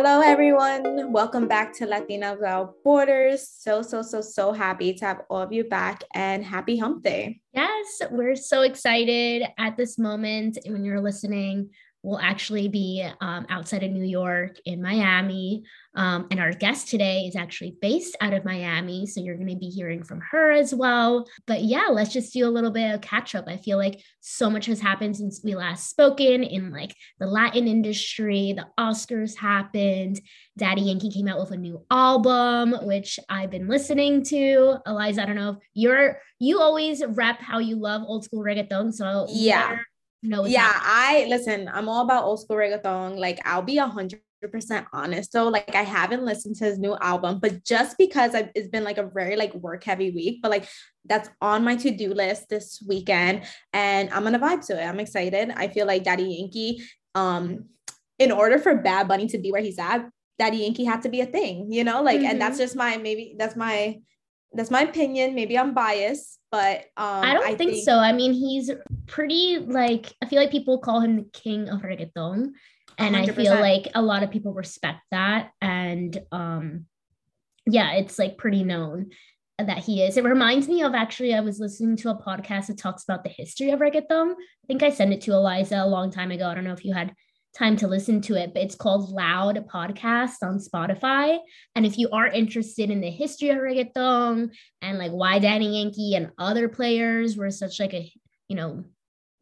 Hello, everyone. Welcome back to Latina Without Borders. So, so, so, so happy to have all of you back and happy hump day. Yes, we're so excited at this moment. When you're listening, will actually be um, outside of New York in Miami. Um, and our guest today is actually based out of Miami. So you're going to be hearing from her as well. But yeah, let's just do a little bit of catch up. I feel like so much has happened since we last spoken in like the Latin industry. The Oscars happened. Daddy Yankee came out with a new album, which I've been listening to. Eliza, I don't know if you're, you always rep how you love old school reggaeton. So yeah no yeah i listen i'm all about old school reggaeton like i'll be a hundred percent honest So, like i haven't listened to his new album but just because I've, it's been like a very like work heavy week but like that's on my to-do list this weekend and i'm gonna vibe to it i'm excited i feel like daddy yankee um in order for bad bunny to be where he's at daddy yankee had to be a thing you know like mm-hmm. and that's mm-hmm. just my maybe that's my that's my opinion maybe i'm biased but um, I don't I think, think, so. I mean, he's pretty like I feel like people call him the king of reggaeton, and 100%. I feel like a lot of people respect that. And um, yeah, it's like pretty known that he is. It reminds me of actually, I was listening to a podcast that talks about the history of reggaeton. I think I sent it to Eliza a long time ago. I don't know if you had time to listen to it, but it's called Loud Podcast on Spotify. And if you are interested in the history of reggaeton and like why Daddy Yankee and other players were such like a, you know,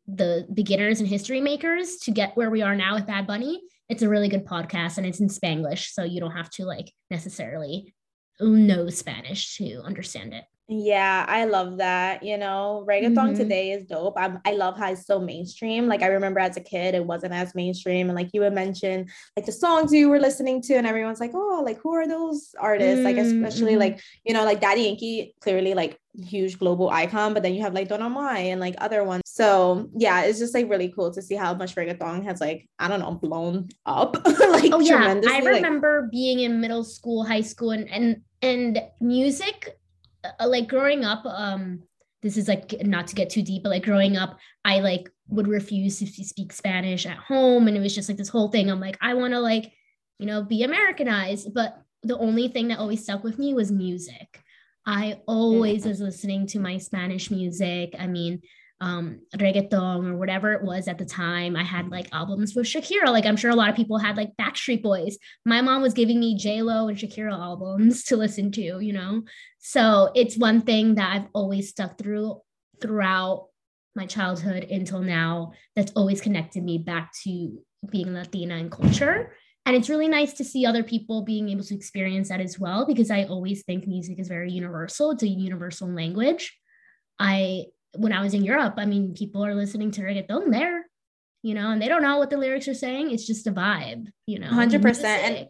the beginners and history makers to get where we are now with Bad Bunny, it's a really good podcast and it's in Spanglish. So you don't have to like necessarily know Spanish to understand it. Yeah, I love that. You know, reggaeton mm-hmm. today is dope. I, I love how it's so mainstream. Like I remember as a kid, it wasn't as mainstream. And like you would mention, like the songs you were listening to, and everyone's like, oh, like who are those artists? Mm-hmm. Like especially mm-hmm. like you know, like Daddy Yankee, clearly like huge global icon. But then you have like Don Omar and like other ones. So yeah, it's just like really cool to see how much reggaeton has like I don't know blown up. like oh yeah, I remember like, being in middle school, high school, and and and music uh, like growing up um this is like not to get too deep but like growing up i like would refuse to speak spanish at home and it was just like this whole thing. I'm like i want to like you know be americanized but the only thing that always stuck with me was music. I always was listening to my spanish music. I mean um, reggaeton or whatever it was at the time. I had like albums with Shakira. Like I'm sure a lot of people had like Backstreet Boys. My mom was giving me J Lo and Shakira albums to listen to, you know. So it's one thing that I've always stuck through throughout my childhood until now. That's always connected me back to being Latina and culture. And it's really nice to see other people being able to experience that as well, because I always think music is very universal. It's a universal language. I when I was in Europe, I mean, people are listening to reggaeton there, you know, and they don't know what the lyrics are saying. It's just a vibe, you know. 100%. And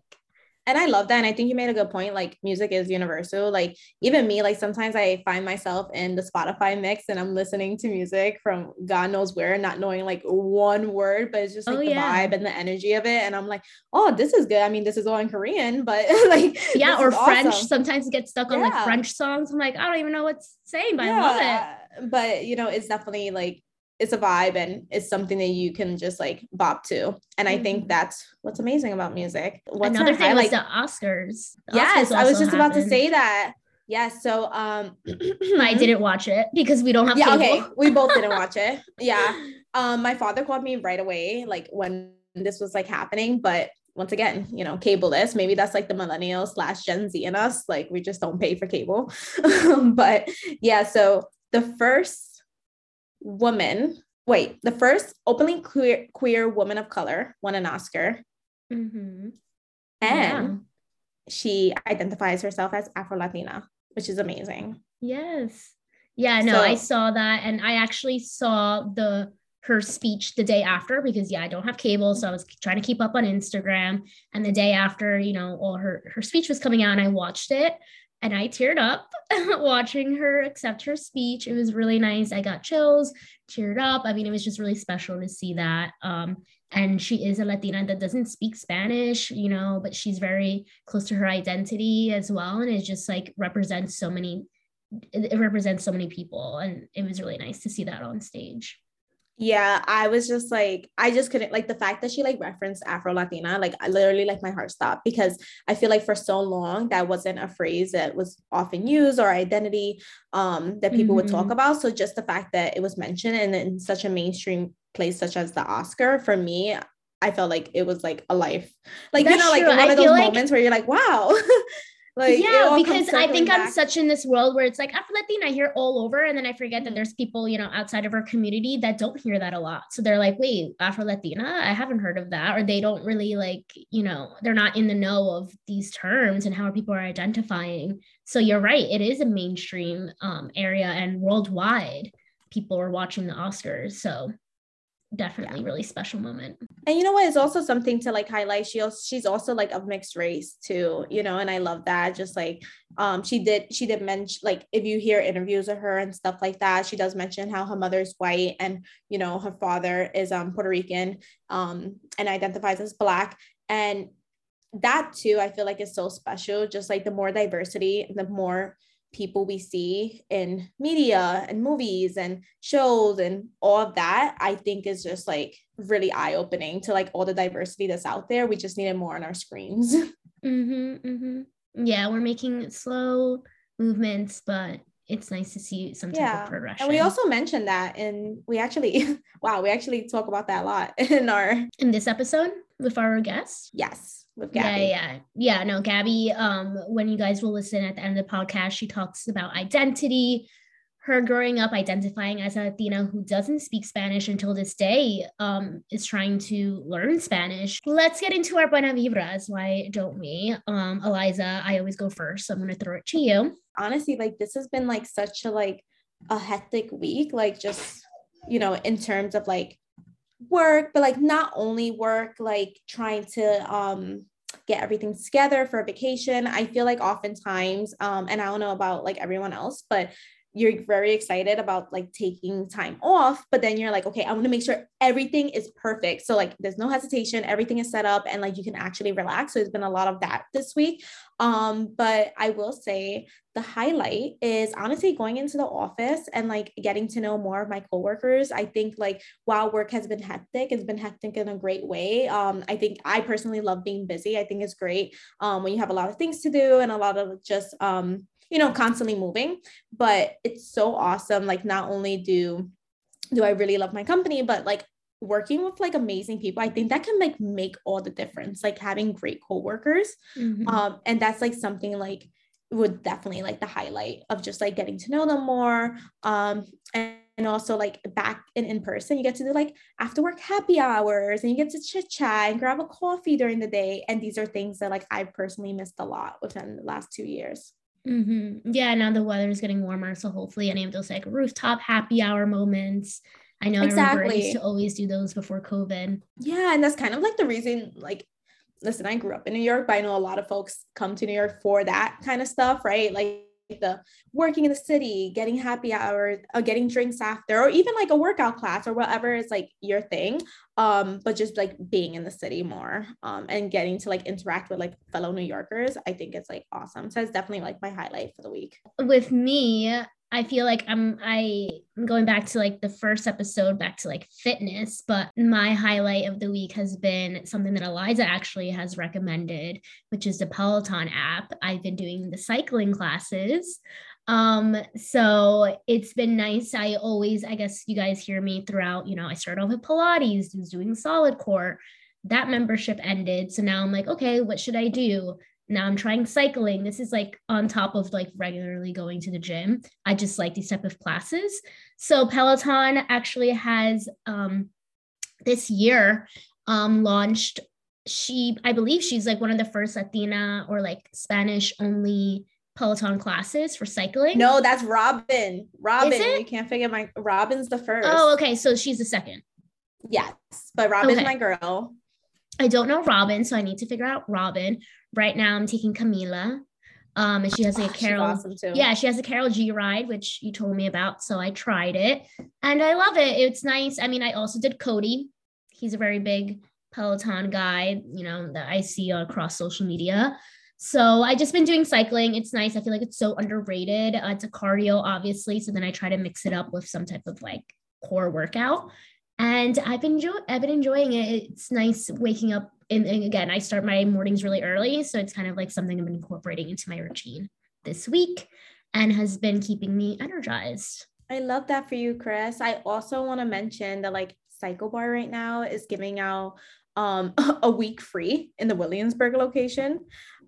and I love that. And I think you made a good point. Like music is universal. Like even me, like sometimes I find myself in the Spotify mix and I'm listening to music from God knows where, not knowing like one word, but it's just oh, like oh, the yeah. vibe and the energy of it. And I'm like, oh, this is good. I mean, this is all in Korean, but like yeah, or French. Awesome. Sometimes get stuck on yeah. like French songs. I'm like, I don't even know what's saying, but yeah. I love it. But you know, it's definitely like it's a vibe and it's something that you can just like bop to. And I think mm-hmm. that's what's amazing about music. What's Another thing highlight? was the Oscars. The yes, Oscars I was just happened. about to say that. Yes. So um I didn't watch it because we don't have yeah, cable. okay. We both didn't watch it. Yeah. Um my father called me right away, like when this was like happening, but once again, you know, cableless. Maybe that's like the millennial slash Gen Z in us. Like we just don't pay for cable. but yeah, so the first woman, wait, the first openly queer, queer woman of color won an Oscar. Mm-hmm. And yeah. she identifies herself as Afro Latina, which is amazing. Yes. Yeah, no, so, I saw that. And I actually saw the her speech the day after because yeah, I don't have cable. So I was trying to keep up on Instagram. And the day after, you know, all her her speech was coming out and I watched it and I teared up watching her accept her speech. It was really nice. I got chills, teared up. I mean, it was just really special to see that. Um, and she is a Latina that doesn't speak Spanish, you know, but she's very close to her identity as well. And it just like represents so many, it represents so many people. And it was really nice to see that on stage. Yeah, I was just like, I just couldn't like the fact that she like referenced Afro Latina, like I literally like my heart stopped because I feel like for so long that wasn't a phrase that was often used or identity um that people mm-hmm. would talk mm-hmm. about. So just the fact that it was mentioned and in such a mainstream place such as the Oscar for me, I felt like it was like a life, like That's you know, like true. one I of those moments where you're like, wow. Like yeah, because I think back. I'm such in this world where it's like Afro Latina I hear all over, and then I forget that mm-hmm. there's people you know outside of our community that don't hear that a lot. So they're like, wait, Afro Latina, I haven't heard of that, or they don't really like you know they're not in the know of these terms and how people are identifying. So you're right, it is a mainstream um, area, and worldwide people are watching the Oscars. So definitely yeah. really special moment. And you know what? It's also something to like highlight. She also, she's also like of mixed race too, you know, and I love that. Just like um she did she did mention like if you hear interviews of her and stuff like that, she does mention how her mother's white and you know her father is um Puerto Rican um and identifies as black. And that too, I feel like is so special. Just like the more diversity, the more people we see in media and movies and shows and all of that, I think is just like really eye opening to like all the diversity that's out there. We just need it more on our screens. Mm-hmm, mm-hmm. Yeah, we're making slow movements, but it's nice to see some type yeah. of progression. And we also mentioned that, and we actually, wow, we actually talk about that a lot in our in this episode with our guests. Yes with Gabby. Yeah, yeah, yeah. No, Gabby. Um, when you guys will listen at the end of the podcast, she talks about identity, her growing up identifying as a Latina who doesn't speak Spanish until this day, um, is trying to learn Spanish. Let's get into our buena vibras. Why don't we? Um, Eliza, I always go first, so I'm gonna throw it to you. Honestly, like this has been like such a like a hectic week, like just you know, in terms of like work, but like not only work, like trying to um get everything together for a vacation. I feel like oftentimes, um, and I don't know about like everyone else, but you're very excited about like taking time off, but then you're like, okay, I want to make sure everything is perfect. So like there's no hesitation, everything is set up and like you can actually relax. So it's been a lot of that this week. Um, but I will say the highlight is honestly going into the office and like getting to know more of my coworkers. I think like while work has been hectic, it's been hectic in a great way. Um, I think I personally love being busy. I think it's great um, when you have a lot of things to do and a lot of just um you know, constantly moving. But it's so awesome. Like, not only do do I really love my company, but like working with like amazing people, I think that can like make all the difference. Like having great coworkers. Mm-hmm. Um, and that's like something like would definitely like the highlight of just like getting to know them more. Um, and and also like back in in person you get to do like after work happy hours and you get to chit chat and grab a coffee during the day and these are things that like i personally missed a lot within the last two years Mm-hmm. Yeah, now the weather is getting warmer, so hopefully any of those like rooftop happy hour moments. I know exactly. I remember I used to always do those before COVID. Yeah, and that's kind of like the reason. Like, listen, I grew up in New York, but I know a lot of folks come to New York for that kind of stuff, right? Like the working in the city, getting happy hours, uh, getting drinks after, or even like a workout class or whatever is like your thing. Um, but just like being in the city more um, and getting to like interact with like fellow New Yorkers, I think it's like awesome. So it's definitely like my highlight for the week. With me, I feel like I'm I am going back to like the first episode back to like fitness, but my highlight of the week has been something that Eliza actually has recommended, which is the Peloton app. I've been doing the cycling classes. Um, so it's been nice. I always, I guess you guys hear me throughout, you know, I started off with Pilates, was doing solid core. That membership ended. So now I'm like, okay, what should I do? Now i'm trying cycling. This is like on top of like regularly going to the gym. I just like these type of classes. So peloton actually has um this year um launched she i believe she's like one of the first latina or like spanish only peloton classes for cycling. No that's robin. Robin. you can't figure my robin's the first. Oh okay. So she's the second. Yes but robin's okay. my girl I don't know Robin, so I need to figure out Robin right now I'm taking Camila. Um, and she has like a Karol. Awesome yeah, she has a Karol G ride, which you told me about. So I tried it and I love it. It's nice. I mean, I also did Cody. He's a very big Peloton guy, you know, that I see across social media. So I just been doing cycling. It's nice. I feel like it's so underrated. Uh, it's a cardio, obviously. So then I try to mix it up with some type of like core workout. And I've been enjoy- I've been enjoying it. It's nice waking up. And, and again, I start my mornings really early, so it's kind of like something I've been incorporating into my routine this week, and has been keeping me energized. I love that for you, Chris. I also want to mention that like CycleBar right now is giving out um a week free in the Williamsburg location.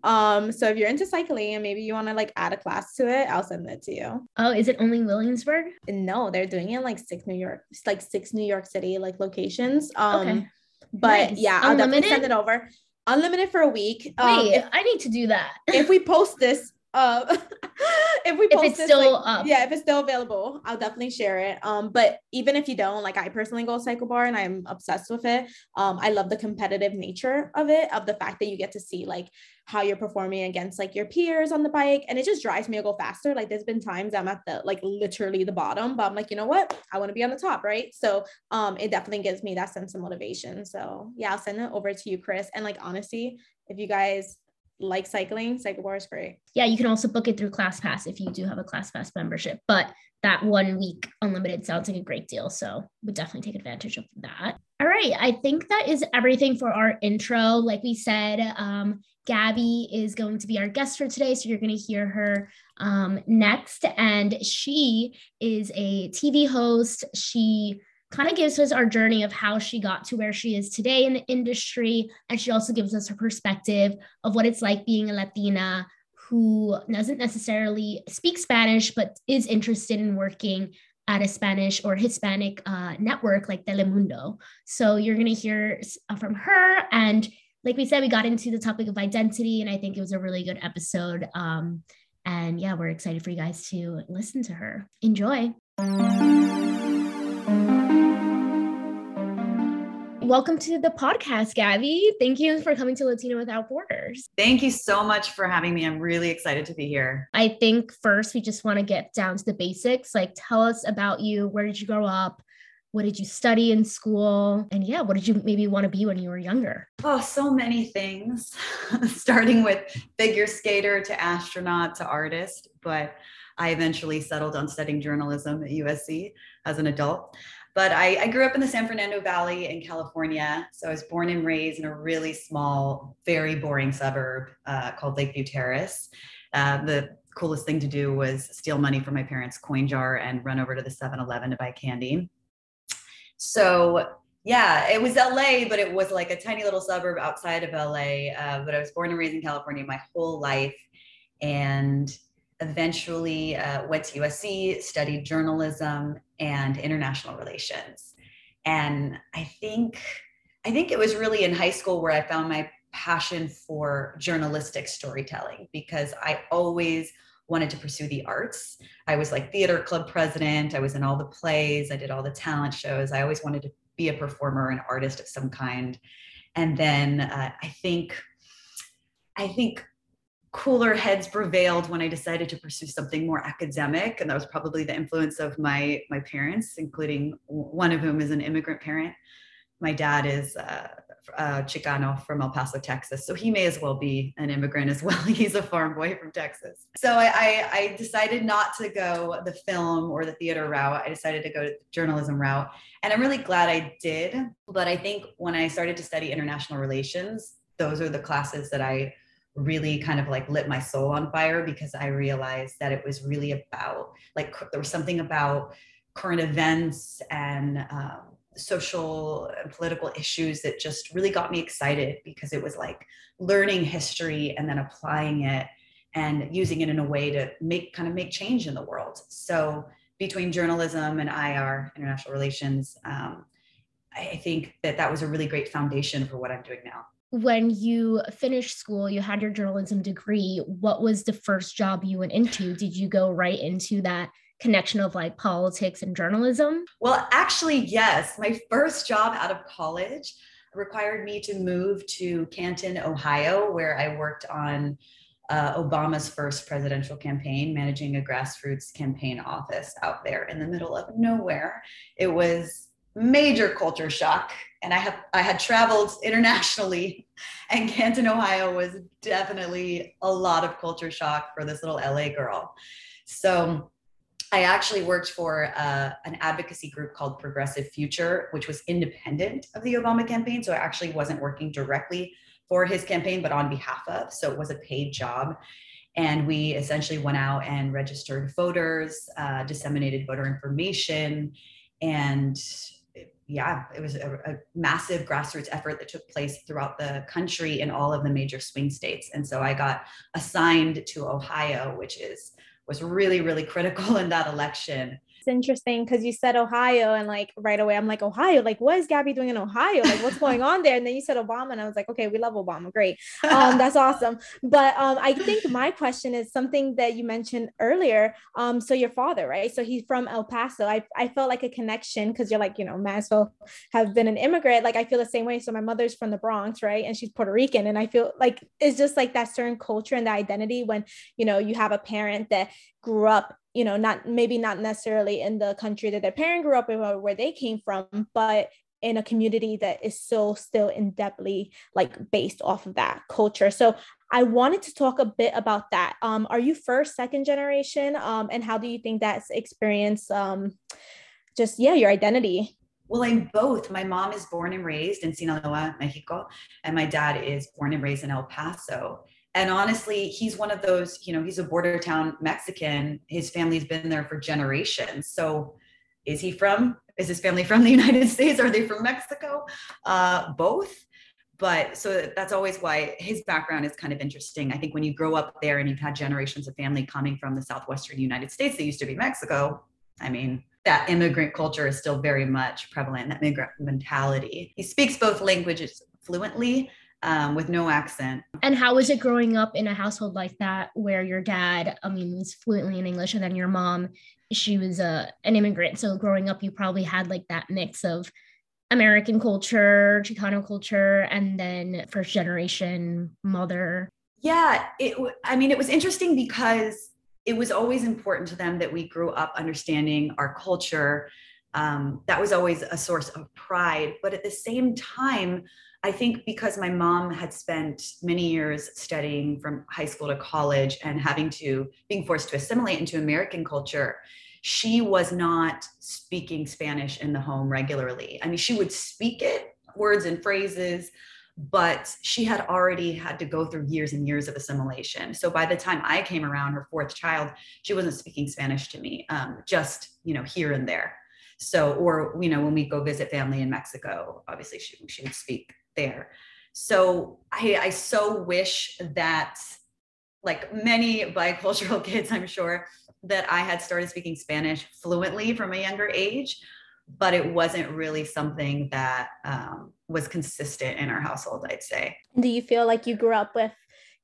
Um, so if you're into cycling and maybe you want to like add a class to it, I'll send it to you. Oh, is it only Williamsburg? No, they're doing it like six New York, like six New York City like locations. Um, okay. but nice. yeah, I'll Unlimited? definitely send it over. Unlimited for a week. Um, Wait, if, I need to do that. if we post this uh, if we post if it's still like, up. yeah, if it's still available, I'll definitely share it. Um, but even if you don't, like I personally go CycleBar and I'm obsessed with it. Um, I love the competitive nature of it, of the fact that you get to see like how you're performing against like your peers on the bike, and it just drives me to go faster. Like there's been times I'm at the like literally the bottom, but I'm like, you know what? I want to be on the top, right? So um, it definitely gives me that sense of motivation. So yeah, I'll send it over to you, Chris. And like honestly, if you guys like cycling, CycleBar is great. Yeah, you can also book it through ClassPass if you do have a ClassPass membership. But that one week unlimited sounds like a great deal. So would definitely take advantage of that. All right. I think that is everything for our intro. Like we said, um, Gabby is going to be our guest for today. So you're going to hear her um, next. And she is a TV host. She kind of gives us our journey of how she got to where she is today in the industry. And she also gives us her perspective of what it's like being a Latina who doesn't necessarily speak Spanish, but is interested in working at a Spanish or Hispanic uh, network like Telemundo. So you're going to hear uh, from her. And like we said, we got into the topic of identity, and I think it was a really good episode. Um, and yeah, we're excited for you guys to listen to her. Enjoy. Welcome to the podcast, Gabby. Thank you for coming to Latina Without Borders. Thank you so much for having me. I'm really excited to be here. I think first we just want to get down to the basics. Like, tell us about you. Where did you grow up? What did you study in school? And yeah, what did you maybe want to be when you were younger? Oh, so many things, starting with figure skater to astronaut to artist. But I eventually settled on studying journalism at USC as an adult. But I, I, grew up in the San Fernando Valley in California. So I was born and raised in a really small, very boring suburb uh, called Lakeview Terrace. Uh, the coolest thing to do was steal money from my parents' coin jar and run over to the 7 Eleven to buy candy. So yeah, it was LA, but it was like a tiny little suburb outside of LA. Uh, but I was born and raised in California my whole life. And eventually uh, went to USC, studied journalism and international relations. And I think I think it was really in high school where I found my passion for journalistic storytelling because I always wanted to pursue the arts. I was like theater club president, I was in all the plays, I did all the talent shows. I always wanted to be a performer, an artist of some kind. And then uh, I think I think cooler heads prevailed when I decided to pursue something more academic, and that was probably the influence of my my parents, including one of whom is an immigrant parent. My dad is uh, uh, Chicano from El Paso, Texas, so he may as well be an immigrant as well. He's a farm boy from Texas. So I, I, I decided not to go the film or the theater route. I decided to go the journalism route, and I'm really glad I did. But I think when I started to study international relations, those are the classes that I really kind of like lit my soul on fire because I realized that it was really about like there was something about current events and um, social and political issues that just really got me excited because it was like learning history and then applying it and using it in a way to make kind of make change in the world. So between journalism and IR, international relations, um, I think that that was a really great foundation for what I'm doing now when you finished school, you had your journalism degree. What was the first job you went into? Did you go right into that connection of like politics and journalism? Well, actually, yes. My first job out of college required me to move to Canton, Ohio, where I worked on uh, Obama's first presidential campaign, managing a grassroots campaign office out there in the middle of nowhere. It was major culture shock and I have I had traveled internationally, and Canton, Ohio was definitely a lot of culture shock for this little LA girl. So I actually worked for uh, an advocacy group called Progressive Future, which was independent of the Obama campaign. So I actually wasn't working directly for his campaign, but on behalf of. So it was a paid job. And we essentially went out and registered voters, uh, disseminated voter information, and yeah, it was a, a, massive grassroots effort that took place throughout the country in all of the major swing states. And so I got assigned to Ohio, which is was really, really critical in that election interesting because you said Ohio and like right away I'm like Ohio? Like what is Gabby doing in Ohio? Like what's going on there? And then you said Obama and I was like okay we love Obama. Great. Um that's awesome. But um I think my question is something that you mentioned earlier um so your father right? So he's from El Paso. I, I felt like a connection because you're like you know Maxwell have been an immigrant. Like I feel the same way. So my mother's from the Bronx right? And she's Puerto Rican. And I feel like it's just like that certain culture and the identity when you know you have a parent that grew up you know not maybe not necessarily in the country that their parent grew up in or where they came from but in a community that is so still in depthly like based off of that culture. So i wanted to talk a bit about that. Um, are you first second generation? Um, and how do you think that's experience um, just yeah your identity? Well, I'm both. My mom is born and raised in Sinaloa, Mexico, and my dad is born and raised in El Paso and honestly he's one of those you know he's a border town mexican. His family's been there for generations. So is he from is his family from the united states? Are they from mexico? Uh, both. But so that's always why his background is kind of interesting. I think when you grow up there and you've had generations of family coming from the southwestern united states that used to be mexico i mean that immigrant culture is still very much prevalent that immigrant mentality. He speaks both languages fluently um, with no accent. And how was it growing up in a household like that, where your dad, I mean, was fluently in English, and then your mom, she was a an immigrant. So growing up, you probably had like that mix of American culture, Chicano culture, and then first generation mother. Yeah, it. I mean, it was interesting because it was always important to them that we grew up understanding our culture. Um, that was always a source of pride, but at the same time I think because my mom had spent many years studying from high school to college and having to being forced to assimilate into American culture, she was not speaking Spanish in the home regularly. I mean, she would speak it, words and phrases, but she had already had to go through years and years of assimilation. So by the time I came around, her fourth child, she wasn't speaking Spanish to me, um, just you know here and there. So, or you know, when we go visit family in Mexico, obviously she she would speak there. So I, I so wish that, like many bicultural kids, I'm sure, that I had started speaking Spanish fluently from a younger age, but it wasn't really something that um, was consistent in our household, I'd say. Do you feel like you grew up with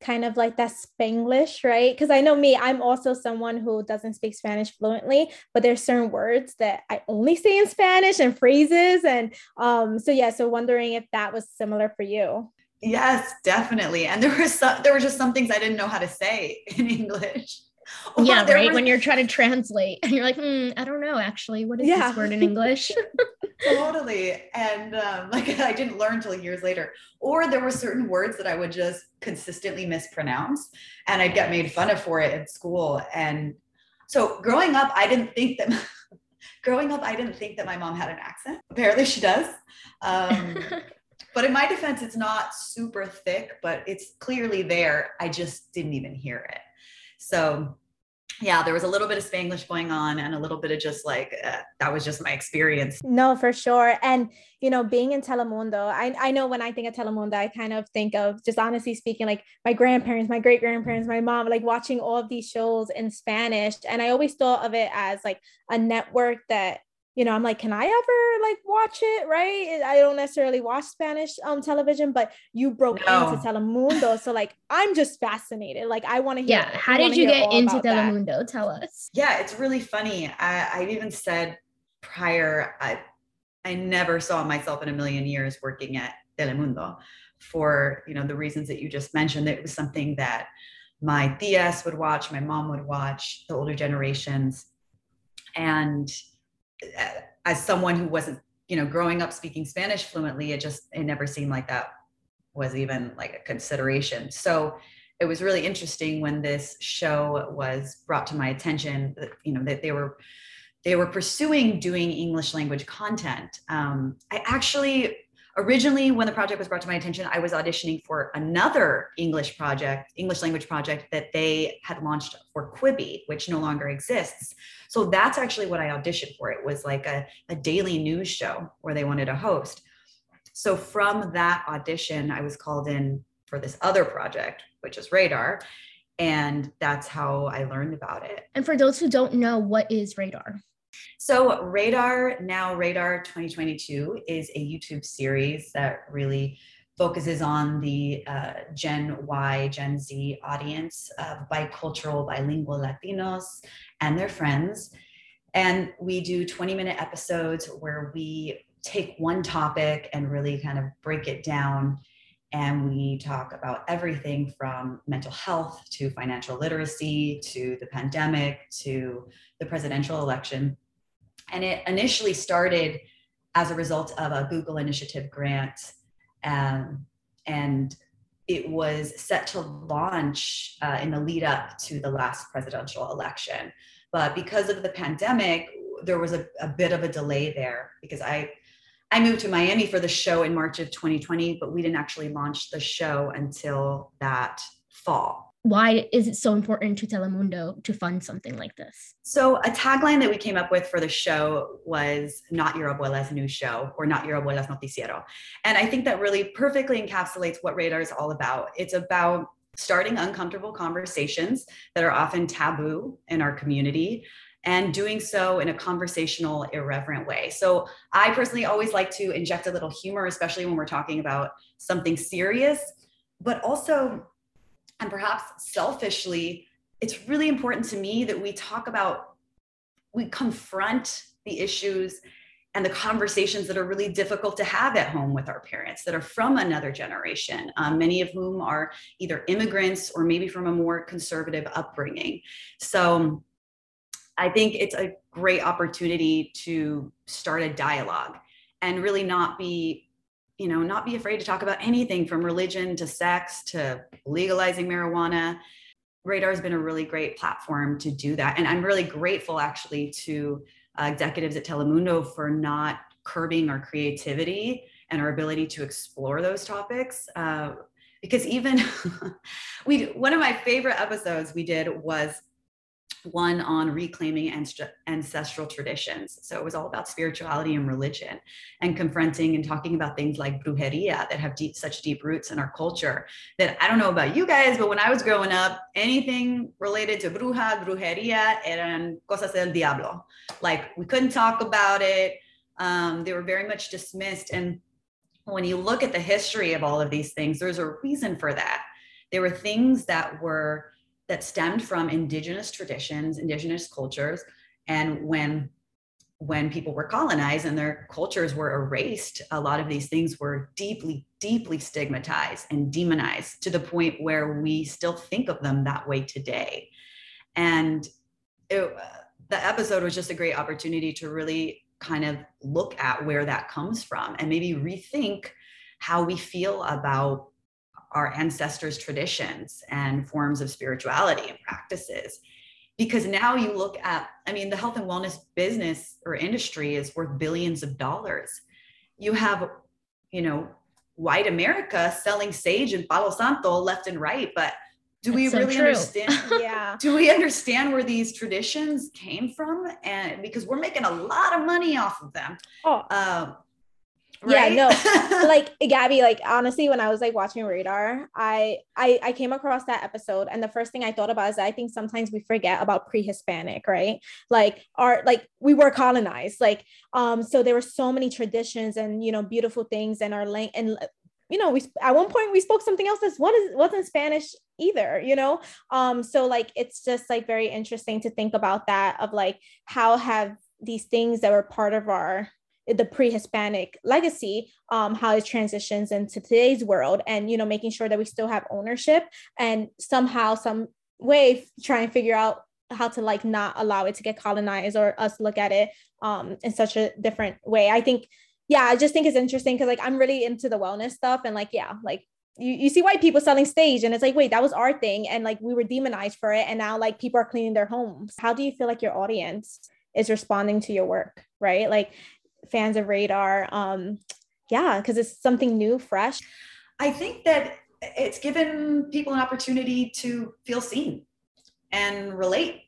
kind of like that Spanglish, right? Because I know me, I'm also someone who doesn't speak Spanish fluently, but there's certain words that I only say in Spanish and phrases. And um, so yeah, so wondering if that was similar for you. Yes, definitely. And there were some, there were just some things I didn't know how to say in English. yeah, right. When you're trying to translate and you're like, hmm, I don't know, actually, what is yeah. this word in English? totally. And um, like I didn't learn until years later. Or there were certain words that I would just consistently mispronounce and I'd get made fun of for it at school. And so growing up, I didn't think that growing up, I didn't think that my mom had an accent. Apparently she does. Um, but in my defense, it's not super thick, but it's clearly there. I just didn't even hear it. So yeah, there was a little bit of Spanglish going on and a little bit of just like uh, that was just my experience. No, for sure. And you know, being in Telemundo, I I know when I think of Telemundo, I kind of think of just honestly speaking, like my grandparents, my great grandparents, my mom, like watching all of these shows in Spanish, and I always thought of it as like a network that you know, I'm like, can I ever like watch it? Right. I don't necessarily watch Spanish um television, but you broke no. into Telemundo. So like I'm just fascinated. Like I want to hear. Yeah. How did you get into Telemundo? That. Tell us. Yeah, it's really funny. I, I've even said prior, I I never saw myself in a million years working at Telemundo for you know the reasons that you just mentioned. It was something that my tias would watch, my mom would watch, the older generations. And as someone who wasn't you know growing up speaking spanish fluently it just it never seemed like that was even like a consideration. So it was really interesting when this show was brought to my attention that you know that they were they were pursuing doing english language content. Um, i actually originally when the project was brought to my attention i was auditioning for another english project english language project that they had launched for quibi which no longer exists. So that's actually what i auditioned for. It was like a, a daily news show where they wanted a host. So from that audition i was called in for this other project which is radar and that's how i learned about it. And for those who don't know what is radar so, Radar, now Radar 2022, is a YouTube series that really focuses on the uh, Gen Y, Gen Z audience of bicultural, bilingual Latinos and their friends. And we do 20 minute episodes where we take one topic and really kind of break it down. And we talk about everything from mental health to financial literacy to the pandemic to the presidential election. And it initially started as a result of a Google Initiative grant. Um, and it was set to launch uh, in the lead up to the last presidential election. But because of the pandemic, there was a, a bit of a delay there because I I moved to Miami for the show in March of 2020, but we didn't actually launch the show until that fall why is it so important to Telemundo to fund something like this? So, a tagline that we came up with for the show was not your abuela's news show or not your abuela's noticiero. And I think that really perfectly encapsulates what Radar is all about. It's about starting uncomfortable conversations that are often taboo in our community and doing so in a conversational, irreverent way. So, I personally always like to inject a little humor, especially when we're talking about something serious, but also and perhaps selfishly, it's really important to me that we talk about, we confront the issues and the conversations that are really difficult to have at home with our parents that are from another generation, um, many of whom are either immigrants or maybe from a more conservative upbringing. So I think it's a great opportunity to start a dialogue and really not be you know, not be afraid to talk about anything from religion to sex to legalizing marijuana. Radar has been a really great platform to do that. And I'm really grateful actually to uh, executives at Telemundo for not curbing our creativity and our ability to explore those topics. Uh, because even we, one of my favorite episodes we did was one on reclaiming ancestral traditions. So it was all about spirituality and religion and confronting and talking about things like brujeria that have deep, such deep roots in our culture that I don't know about you guys, but when I was growing up, anything related to bruja, brujeria eran cosas del diablo. Like we couldn't talk about it. Um, they were very much dismissed. And when you look at the history of all of these things, there's a reason for that. There were things that were that stemmed from indigenous traditions, indigenous cultures. And when when people were colonized and their cultures were erased, a lot of these things were deeply, deeply stigmatized and demonized to the point where we still think of them that way today. And it, the episode was just a great opportunity to really kind of look at where that comes from and maybe rethink how we feel about our ancestors' traditions and forms of spirituality and practices. Because now you look at, I mean, the health and wellness business or industry is worth billions of dollars. You have, you know, white America selling sage and Palo Santo left and right, but do we so really true. understand yeah do we understand where these traditions came from and because we're making a lot of money off of them oh um, Right? Yeah, no. like Gabby, like honestly, when I was like watching Radar, I, I I came across that episode, and the first thing I thought about is I think sometimes we forget about pre-Hispanic, right? Like our like we were colonized, like um, so there were so many traditions and you know beautiful things, and our lang and you know we at one point we spoke something else that what is wasn't Spanish either, you know. Um, so like it's just like very interesting to think about that of like how have these things that were part of our the pre-hispanic legacy um, how it transitions into today's world and you know making sure that we still have ownership and somehow some way try and figure out how to like not allow it to get colonized or us look at it um, in such a different way. I think yeah i just think it's interesting because like i'm really into the wellness stuff and like yeah like you, you see white people selling stage and it's like wait that was our thing and like we were demonized for it and now like people are cleaning their homes. How do you feel like your audience is responding to your work right? Like fans of radar um yeah because it's something new fresh i think that it's given people an opportunity to feel seen and relate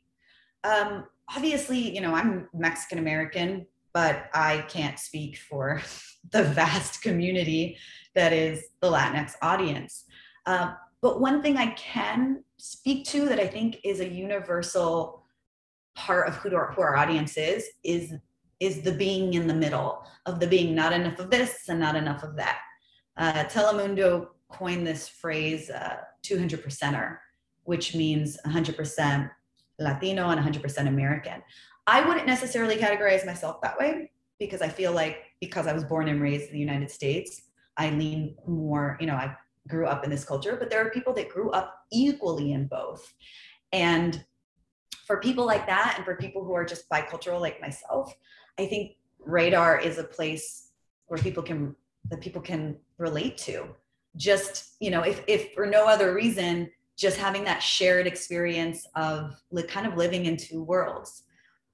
um obviously you know i'm mexican american but i can't speak for the vast community that is the Latinx audience. Uh, but one thing I can speak to that I think is a universal part of who our, who our audience is is is the being in the middle of the being not enough of this and not enough of that. Uh, Telemundo coined this phrase uh, 200 percenter, which means 100% Latino and 100% American. I wouldn't necessarily categorize myself that way because I feel like because I was born and raised in the United States, I lean more, you know, I grew up in this culture, but there are people that grew up equally in both. And for people like that, and for people who are just bicultural like myself, I think radar is a place where people can that people can relate to. Just, you know, if if for no other reason, just having that shared experience of like kind of living in two worlds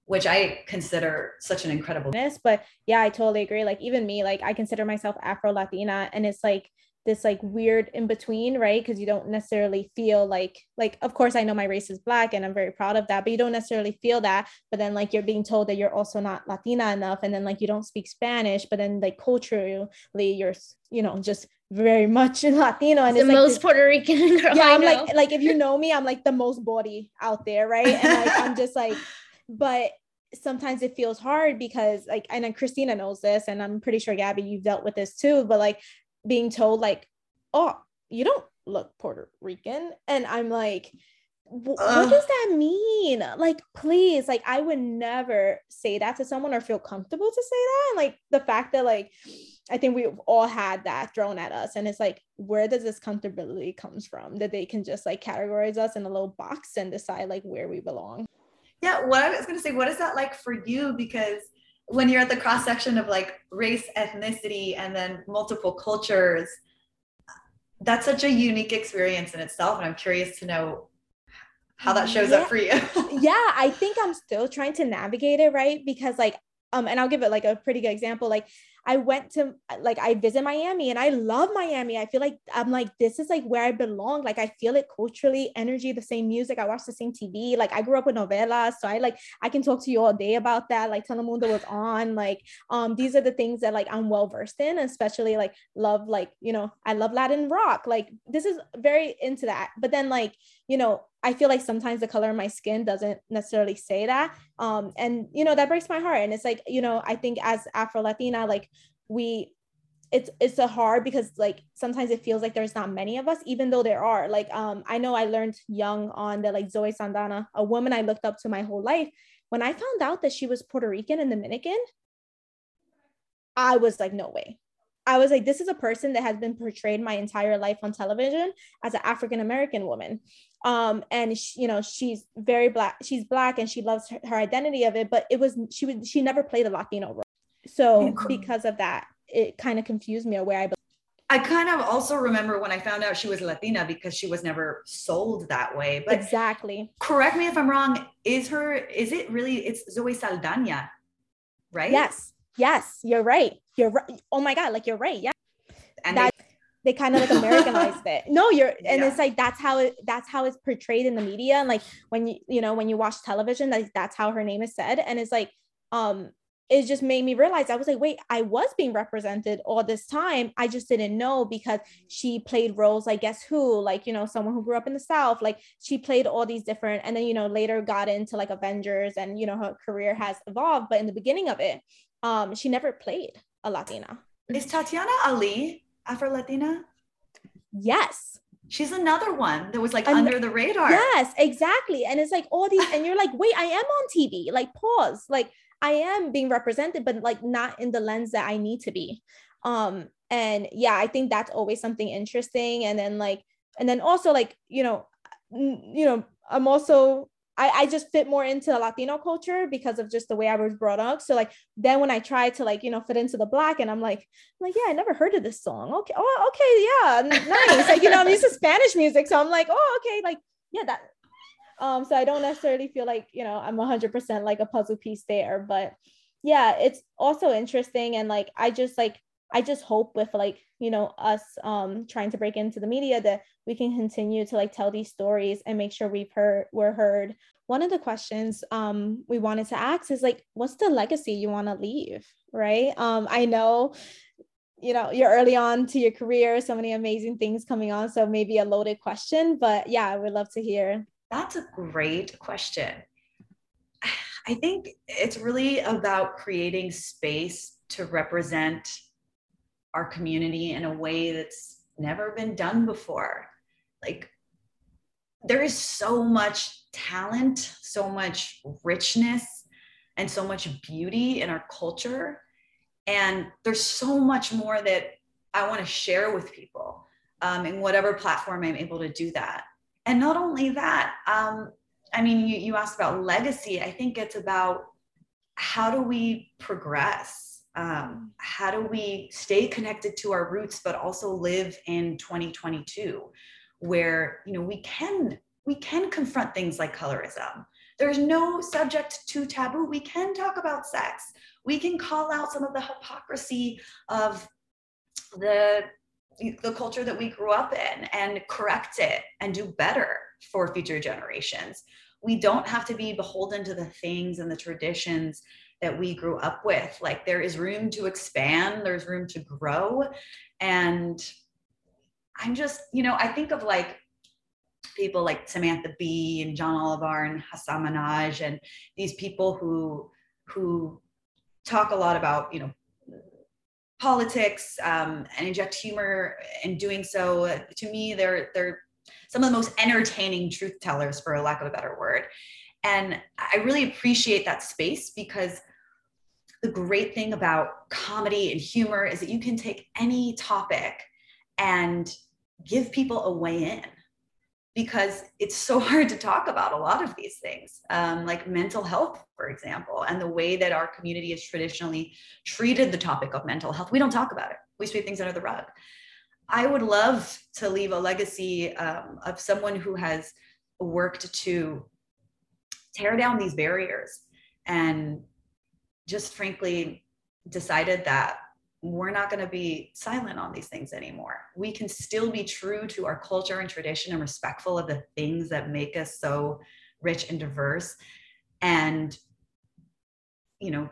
which I consider such an incredible. But yeah, I totally agree. Like even me, like I consider myself Afro Latina, and it's like this like weird in between, right? Because you don't necessarily feel like like of course I know my race is black and I'm very proud of that, but you don't necessarily feel that. But then like you're being told that you're also not Latina enough, and then like you don't speak Spanish, but then like culturally you're you know just very much Latino and the it's most like Puerto Rican girl. Yeah, I'm like like if you know me, I'm like the most body out there, right? And like I'm just like but sometimes it feels hard because like and then Christina knows this and I'm pretty sure Gabby you've dealt with this too but like being told like oh you don't look Puerto Rican. And I'm like what does that mean? Like please like I would never say that to someone or feel comfortable to say that. And like the fact that like I think we've all had that thrown at us. And it's like where does this comfortability comes from that they can just like categorize us in a little box and decide like where we belong? Yeah, what I was going to say, what is that like for you? Because when you're at the cross section of like race, ethnicity, and then multiple cultures, that's such a unique experience in itself. And I'm curious to know how that shows yeah. up for you. yeah, I think I'm still trying to navigate it, right? Because like um and I'll give it like a pretty good example. Like I went to like I visit Miami and I love Miami. I feel like I'm like this is like where I belong. Like I feel it culturally, energy, the same music. I watch the same TV. Like I grew up with novelas, so I like I can talk to you all day about that. Like Telemundo was on. Like um these are the things that like I'm well versed in, especially like love like you know I love Latin rock. Like this is very into that. But then like you know I feel like sometimes the color of my skin doesn't necessarily say that. Um, and you know, that breaks my heart. And it's like, you know, I think as Afro Latina, like we it's it's a hard because like sometimes it feels like there's not many of us, even though there are. Like um, I know I learned young on that like Zoe Saldana, a woman I looked up to my whole life. When I found out that she was Puerto Rican and Dominican, I was like, no way. I was like, this is a person that has been portrayed my entire life on television as an African American woman um and she, you know she's very black she's black and she loves her, her, identity of it but it was she was, she never played a latino role so because of that it kind of confused me where i I kind of also remember when I found out she was Latina because she was never sold that way. But exactly. Correct me if I'm wrong. Is her, is it really, it's Zoe Saldana, right? Yes. Yes. You're right. You're right. Oh my God. Like you're right. Yeah. And that, they kind of like Americanized it. No, you're and yeah. it's like that's how it that's how it's portrayed in the media. And like when you you know when you watch television, like that's how her name is said. And it's like um it just made me realize I was like, wait, I was being represented all this time. I just didn't know because she played roles, I guess who, like, you know, someone who grew up in the South, like she played all these different, and then, you know, later got into like Avengers and, you know, her career has evolved. But in the beginning of it, um, she never played a Latina. Is Tatiana Ali Afro Latina? Yes. She's another one that was like An- under the radar. Yes, exactly. And it's like all these, and you're like, wait, I am on TV. Like, pause. Like, I am being represented, but like not in the lens that I need to be. Um, and yeah, I think that's always something interesting. And then like, and then also like, you know, you know, I'm also I, I just fit more into the Latino culture because of just the way I was brought up. So like then when I try to like, you know, fit into the black and I'm like, I'm like, yeah, I never heard of this song. Okay. Oh, okay. Yeah. Nice. like, you know, I'm used to Spanish music. So I'm like, oh, okay. Like, yeah, that. Um, so I don't necessarily feel like, you know, I'm 100% like a puzzle piece there. But yeah, it's also interesting. And like, I just like, I just hope with like, you know, us um trying to break into the media that we can continue to like tell these stories and make sure we've heard we're heard. One of the questions um we wanted to ask is like, what's the legacy you want to leave? Right. Um, I know you know you're early on to your career so many amazing things coming on so maybe a loaded question but yeah i would love to hear that's a great question i think it's really about creating space to represent our community in a way that's never been done before. Like, there is so much talent, so much richness, and so much beauty in our culture. And there's so much more that I want to share with people um, in whatever platform I'm able to do that. And not only that, um, I mean, you, you asked about legacy. I think it's about how do we progress? Um, how do we stay connected to our roots but also live in 2022 where you know we can we can confront things like colorism. There's no subject to taboo. We can talk about sex. We can call out some of the hypocrisy of the the culture that we grew up in and correct it and do better for future generations. We don't have to be beholden to the things and the traditions that we grew up with. Like there is room to expand, there's room to grow. And I'm just, you know, I think of like people like Samantha Bee and John Oliver and Hasan Minhaj and these people who who talk a lot about, you know, politics um, and inject humor in doing so. To me, they're they're some of the most entertaining truth tellers, for a lack of a better word. And I really appreciate that space because the great thing about comedy and humor is that you can take any topic and give people a way in because it's so hard to talk about a lot of these things, um, like mental health, for example, and the way that our community has traditionally treated the topic of mental health. We don't talk about it, we sweep things under the rug. I would love to leave a legacy um, of someone who has worked to tear down these barriers and just frankly decided that we're not going to be silent on these things anymore. We can still be true to our culture and tradition and respectful of the things that make us so rich and diverse and you know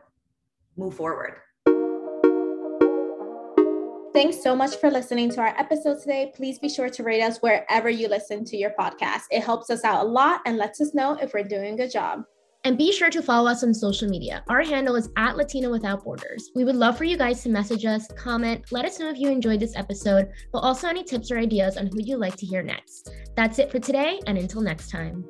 move forward. Thanks so much for listening to our episode today. Please be sure to rate us wherever you listen to your podcast. It helps us out a lot and lets us know if we're doing a good job. And be sure to follow us on social media. Our handle is at Latina Without Borders. We would love for you guys to message us, comment, let us know if you enjoyed this episode, but also any tips or ideas on who you'd like to hear next. That's it for today, and until next time.